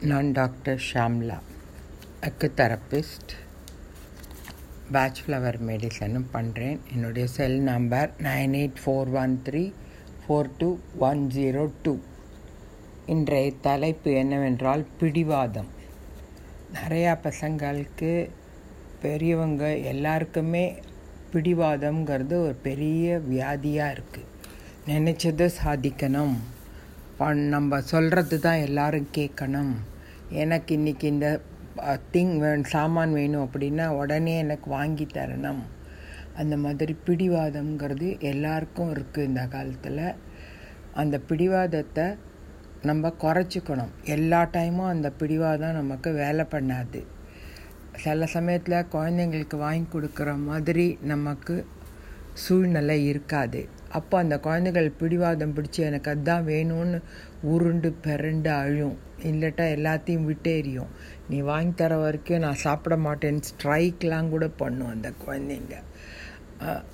நான் doctor Shamla acutherapist patch flower மெடிசனும் பண்ணுறேன் என்னுடைய cell number nine eight four one three four two one zero two இன்றைய தலைப்பு என்னவென்றால் பிடிவாதம். நிறையா பசங்களுக்கு பெரியவங்க எல்லாருக்குமே பிடிவாதம்ங்கிறது ஒரு பெரிய வியாதியாக இருக்குது நினச்சதை சாதிக்கணும். நம்ம சொல்கிறது தான் எல்லோரும் கேட்கணும். எனக்கு இன்றைக்கி இந்த திங் வேணும் சாமான் வேணும் அப்படின்னா உடனே எனக்கு வாங்கி தரணும். அந்த மாதிரி பிடிவாதம்ங்கிறது எல்லாருக்கும் இருக்குது இந்த காலத்தில். அந்த பிடிவாதத்தை நம்ம குறைச்சிக்கணும். எல்லா டைமும் அந்த பிடிவாதம் நமக்கு வேலை பண்ணாது. சில சமயத்தில் குழந்தைங்களுக்கு வாங்கி கொடுக்குற மாதிரி நமக்கு சூழ்நிலை இருக்காது. அப்போ அந்த குழந்தைகள் பிடிவாதம் பிடிச்சி எனக்கு அதுதான் வேணும்னு உருண்டு பிறண்டு அழும். இல்லட்டா எல்லாத்தையும் விட்டேறியும் நீ வாங்கி தர வரைக்கும் நான் சாப்பிட மாட்டேன்னு ஸ்ட்ரைக்லாம் கூட பண்ணும் அந்த குழந்தைங்க.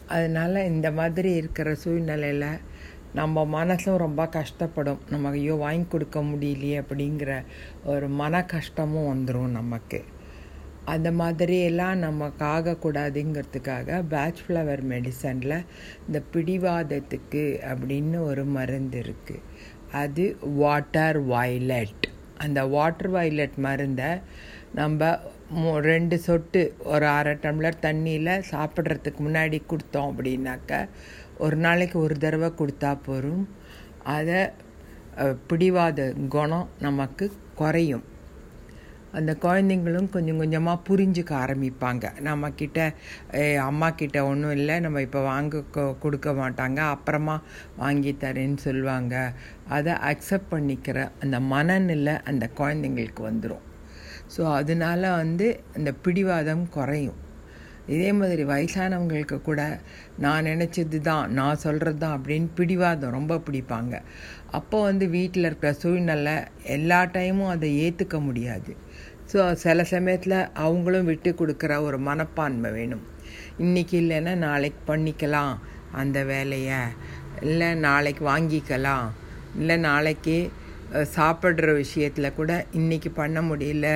அதனால் இந்த மாதிரி இருக்கிற சூழ்நிலையில் நம்ம மனசும் ரொம்ப கஷ்டப்படும். நம்ம ஐயோ வாங்கி கொடுக்க முடியலையே அப்படிங்கிற ஒரு மன கஷ்டமும் வந்துடும் நமக்கு. அந்த மாதிரியெல்லாம் நமக்கு ஆகக்கூடாதுங்கிறதுக்காக பேட்ச் ஃப்ளவர் மெடிசனில் இந்த பிடிவாதத்துக்கு அப்படின்னு ஒரு மருந்து இருக்குது அது வாட்டர் வயலட் அந்த வாட்டர் வயலட் மருந்தை நம்ம ரெண்டு சொட்டு ஒரு அரை டம்ளர் தண்ணியில் சாப்பிட்றதுக்கு முன்னாடி கொடுத்தோம் அப்படின்னாக்க ஒரு நாளைக்கு ஒரு தடவை கொடுத்தா போகும் அதை பிடிவாத குணம் நமக்கு குறையும். அந்த குழந்தைங்களும் கொஞ்சம் கொஞ்சமாக புரிஞ்சுக்க ஆரம்பிப்பாங்க. நம்மக்கிட்ட அம்மா கிட்ட ஒன்றும் இல்லை. நம்ம இப்போ வாங்க கொடுக்க மாட்டாங்க. அப்புறமா வாங்கி தரேன்னு சொல்லுவாங்க. அதை அக்செப்ட் பண்ணிக்கிற அந்த மனநிலை அந்த குழந்தைங்களுக்கு வந்துடும் ஸோ அதனால வந்து அந்த பிடிவாதம் குறையும். இதே மாதிரி வயசானவங்களுக்கு கூட நான் நினச்சது தான் நான் சொல்கிறது தான் அப்படின்னு பிடிவாதம் ரொம்ப பிடிப்பாங்க. அப்போ வந்து வீட்டில் இருக்கிற சூழ்நிலை எல்லா டைமும் அதை ஏற்றுக்க முடியாது. ஸோ சில சமயத்தில் அவங்களும் விட்டு கொடுக்குற ஒரு மனப்பான்மை வேணும். இன்றைக்கி இல்லைன்னா நாளைக்கு பண்ணிக்கலாம் அந்த வேலையை. இல்லை நாளைக்கு வாங்கிக்கலாம். இல்லை நாளைக்கு சாப்பிட்ற விஷயத்தில் கூட இன்றைக்கி பண்ண முடியல.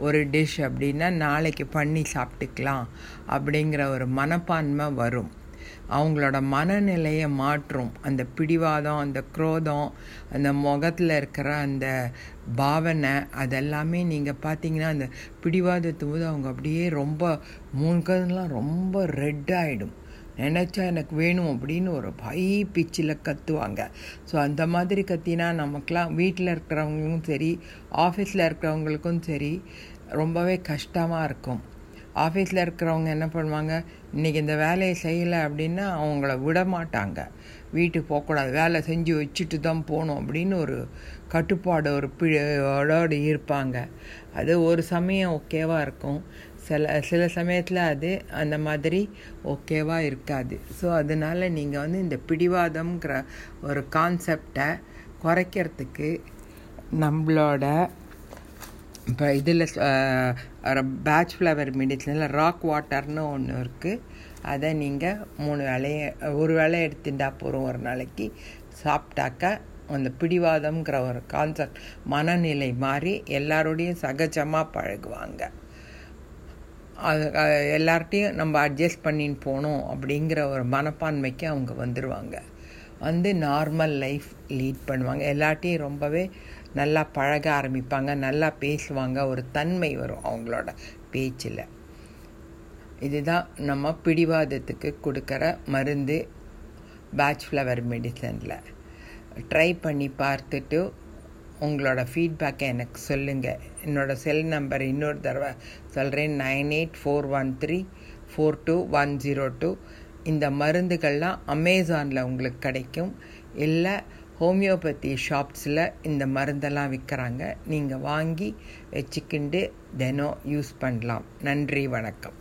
ஒரு டிஷ் அப்படின்னா நாளைக்கு பண்ணி சாப்பிட்டுக்கலாம் அப்படிங்கிற ஒரு மனப்பான்மை வரும். அவங்களோட மனநிலையை மாற்றும். அந்த பிடிவாதம் அந்த குரோதம் அந்த முகத்தில் இருக்கிற அந்த பாவனை அதெல்லாமே நீங்கள் பார்த்தீங்கன்னா அந்த பிடிவாதத்து போது அவங்க அப்படியே ரொம்ப முகம்லாம் ரொம்ப ரெட் ஆகிடும் நினச்சா எனக்கு வேணும் அப்படின்னு ஒரு பை பிச்சில் கத்துவாங்க. ஸோ அந்த மாதிரி கத்தினா நமக்கெலாம் வீட்டில் இருக்கிறவங்களுக்கும் சரி ஆஃபீஸில் இருக்கிறவங்களுக்கும் சரி ரொம்பவே கஷ்டமாக இருக்கும். ஆஃபீஸில் இருக்கிறவங்க என்ன பண்ணுவாங்க இன்றைக்கி இந்த வேலையை செய்யலை அப்படின்னா அவங்கள விட மாட்டாங்க வீட்டுக்கு போகக்கூடாது. வேலை செஞ்சு வச்சுட்டு தான் போகணும். அப்படின்னு ஒரு கட்டுப்பாடு ஒரு பிழோடு இருப்பாங்க. அது ஒரு சமயம் ஓகேவாக இருக்கும். சில சில சமயத்தில் அது அந்த மாதிரி ஓகேவாக இருக்காது. ஸோ அதனால் நீங்கள் வந்து இந்த பிடிவாதம்ங்கிற ஒரு கான்செப்டை குறைக்கிறதுக்கு நம்மளோட இப்போ இதில் பேட்ச் ஃப்ளவர் மெடிசனில் ராக் வாட்டர்னு ஒன்று இருக்குது அதை நீங்கள் மூணு வேலையை ஒரு வேலை எடுத்துட்டா போகிறோம் ஒரு நாளைக்கு. சாப்பிட்டாக்க அந்த பிடிவாதம்ங்கிற ஒரு கான்செப்ட் மனநிலை மாறி எல்லாரோடையும் சகஜமாக பழகுவாங்க. அது எல்லார்ட்டையும் நம்ம அட்ஜஸ்ட் பண்ணின்னு போகணும் அப்படிங்கிற ஒரு மனப்பான்மைக்கு அவங்க வந்துடுவாங்க வந்து நார்மல் லைஃப் லீட் பண்ணுவாங்க. எல்லாட்டையும் ரொம்பவே நல்லா பழக ஆரம்பிப்பாங்க நல்லா பேசுவாங்க. ஒரு தன்மை வரும் அவங்களோட பேச்சில். இதுதான் நம்ம பிடிவாதத்துக்கு கொடுக்குற மருந்து பேட்ச் ஃப்ளவர் மெடிசனில் ட்ரை பண்ணி பார்த்துட்டு உங்களோட ஃபீட்பேக்கை எனக்கு சொல்லுங்கள் என்னோடய செல் நம்பர் இன்னொரு தடவை சொல்கிறேன் nine eight four one three four two one zero two இந்த மருந்துகள்லாம் அமேசானில் உங்களுக்கு கிடைக்கும். இல்லை ஹோமியோபதி ஷாப்ஸில் இந்த மருந்தெல்லாம் விற்கிறாங்க நீங்கள் வாங்கி வச்சுக்கிண்டு தினம் யூஸ் பண்ணலாம். நன்றி வணக்கம்.